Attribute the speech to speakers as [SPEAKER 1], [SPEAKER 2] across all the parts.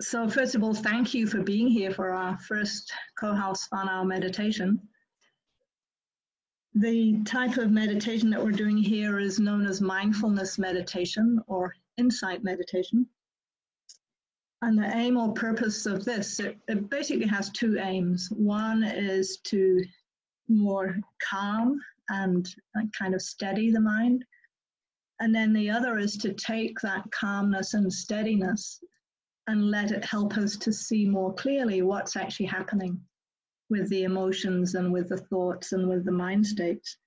[SPEAKER 1] So first of all, thank you for being here for our first Kohouse Whanau meditation. The type of meditation that we're doing here is known as mindfulness meditation or insight meditation. And the aim or purpose of this, it, it basically has two aims. One is to more calm and kind of steady the mind. And then the other is to take that calmness and steadiness and let it help us to see more clearly what's actually happening with the emotions and with the thoughts and with the mind states.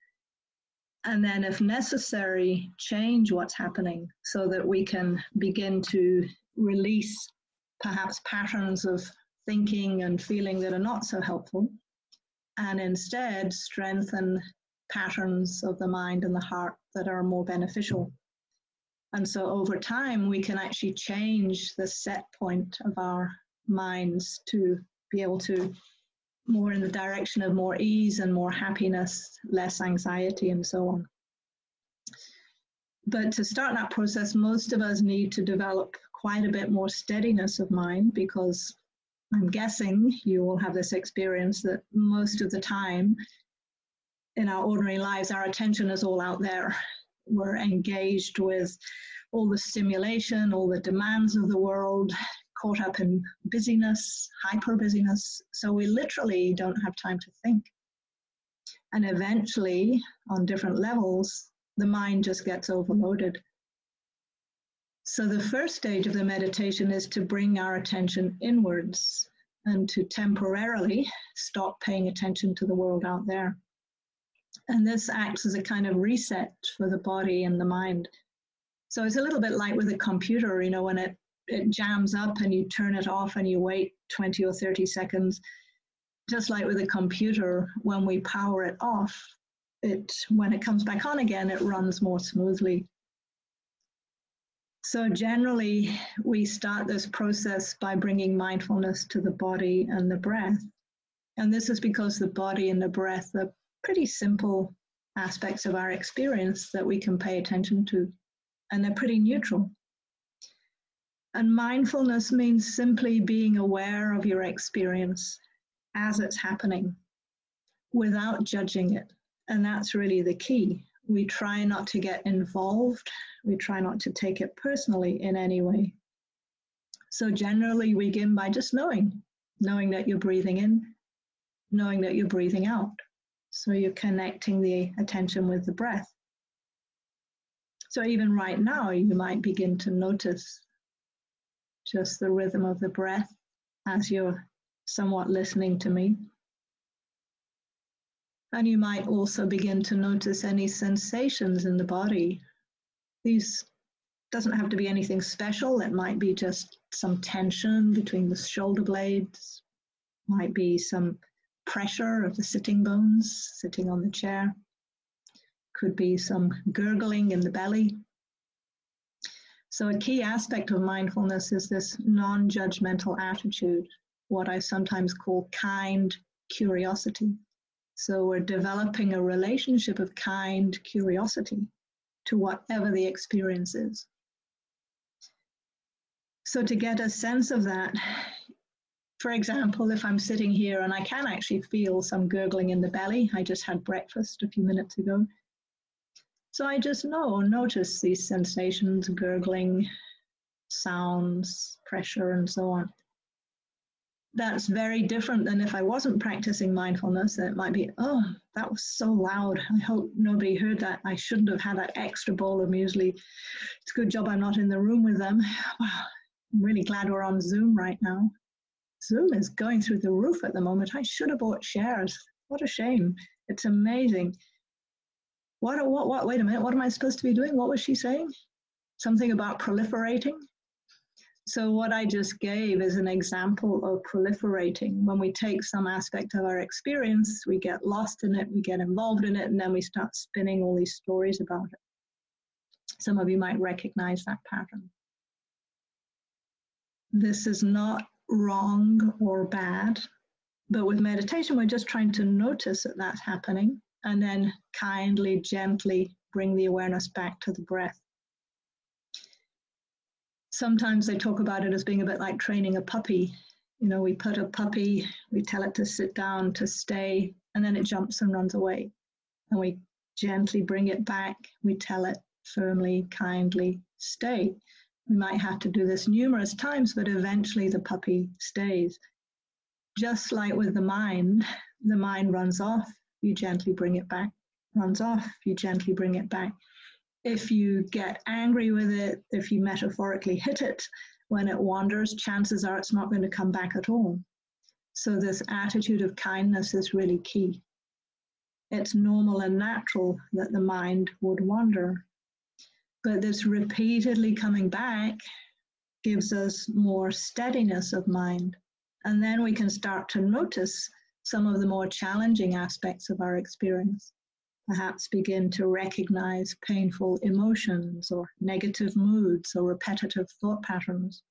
[SPEAKER 1] And then, if necessary, change what's happening so that we can begin to release perhaps patterns of thinking and feeling that are not so helpful, and instead strengthen patterns of the mind and the heart that are more beneficial. And so over time, we can actually change the set point of our minds to be able to more in the direction of more ease and more happiness, less anxiety, and so on. But to start that process, most of us need to develop quite a bit more steadiness of mind because I'm guessing you all have this experience that most of the time in our ordinary lives, our attention is all out there we're engaged with all the stimulation, all the demands of the world, caught up in busyness, hyper busyness. So we literally don't have time to think. And eventually, on different levels, the mind just gets overloaded. So the first stage of the meditation is to bring our attention inwards and to temporarily stop paying attention to the world out there. And this acts as a kind of reset for the body and the mind. So it's a little bit like with a computer, you know, when it, it jams up and you turn it off and you wait 20 or 30 seconds. Just like with a computer, when we power it off, it when it comes back on again, it runs more smoothly. So generally, we start this process by bringing mindfulness to the body and the breath. And this is because the body and the breath are pretty simple aspects of our experience that we can pay attention to, and they're pretty neutral. And mindfulness means simply being aware of your experience as it's happening without judging it. And that's really the key. We try not to get involved, we try not to take it personally in any way. So, generally, we begin by just knowing, knowing that you're breathing in, knowing that you're breathing out. So you're connecting the attention with the breath. So even right now, you might begin to notice just the rhythm of the breath as you're somewhat listening to me. And you might also begin to notice any sensations in the body. These doesn't have to be anything special. It might be just some tension between the shoulder blades, might be some pressure of the sitting bones, sitting on the chair. Could be some gurgling in the belly. So, a key aspect of mindfulness is this non judgmental attitude, what I sometimes call kind curiosity. So, we're developing a relationship of kind curiosity to whatever the experience is. So, to get a sense of that, for example, if I'm sitting here and I can actually feel some gurgling in the belly, I just had breakfast a few minutes ago. So I just know, notice these sensations, gurgling, sounds, pressure, and so on. That's very different than if I wasn't practicing mindfulness. It might be, oh, that was so loud. I hope nobody heard that. I shouldn't have had that extra bowl of muesli. It's a good job I'm not in the room with them. Wow, I'm really glad we're on Zoom right now. Zoom is going through the roof at the moment. I should have bought shares. What a shame. It's amazing. What, what, what, wait a minute, what am I supposed to be doing? What was she saying? Something about proliferating? So, what I just gave is an example of proliferating. When we take some aspect of our experience, we get lost in it, we get involved in it, and then we start spinning all these stories about it. Some of you might recognize that pattern. This is not wrong or bad. But with meditation, we're just trying to notice that that's happening and then kindly, gently bring the awareness back to the breath. sometimes they talk about it as being a bit like training a puppy. You know, we put a puppy, we tell it to sit down, to stay, and then it jumps and runs away. And we gently bring it back. We tell it firmly, kindly, stay. We might have to do this numerous times, but eventually the puppy stays. Just like with the mind, the mind runs off, you gently bring it back, runs off, you gently bring it back. If you get angry with it, if you metaphorically hit it when it wanders, chances are it's not going to come back at all. So, this attitude of kindness is really key. It's normal and natural that the mind would wander. But this repeatedly coming back gives us more steadiness of mind. And then we can start to notice some of the more challenging aspects of our experience. Perhaps begin to recognize painful emotions or negative moods or repetitive thought patterns.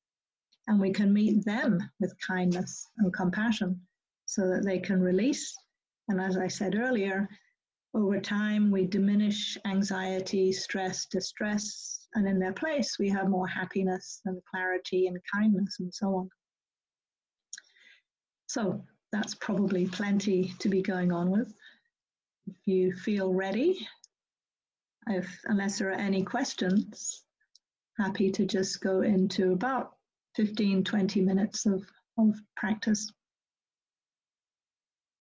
[SPEAKER 1] And we can meet them with kindness and compassion so that they can release. And as I said earlier, over time we diminish anxiety, stress, distress, and in their place we have more happiness and clarity and kindness and so on. So that's probably plenty to be going on with. If you feel ready, if, unless there are any questions, happy to just go into about 15, 20 minutes of, of practice.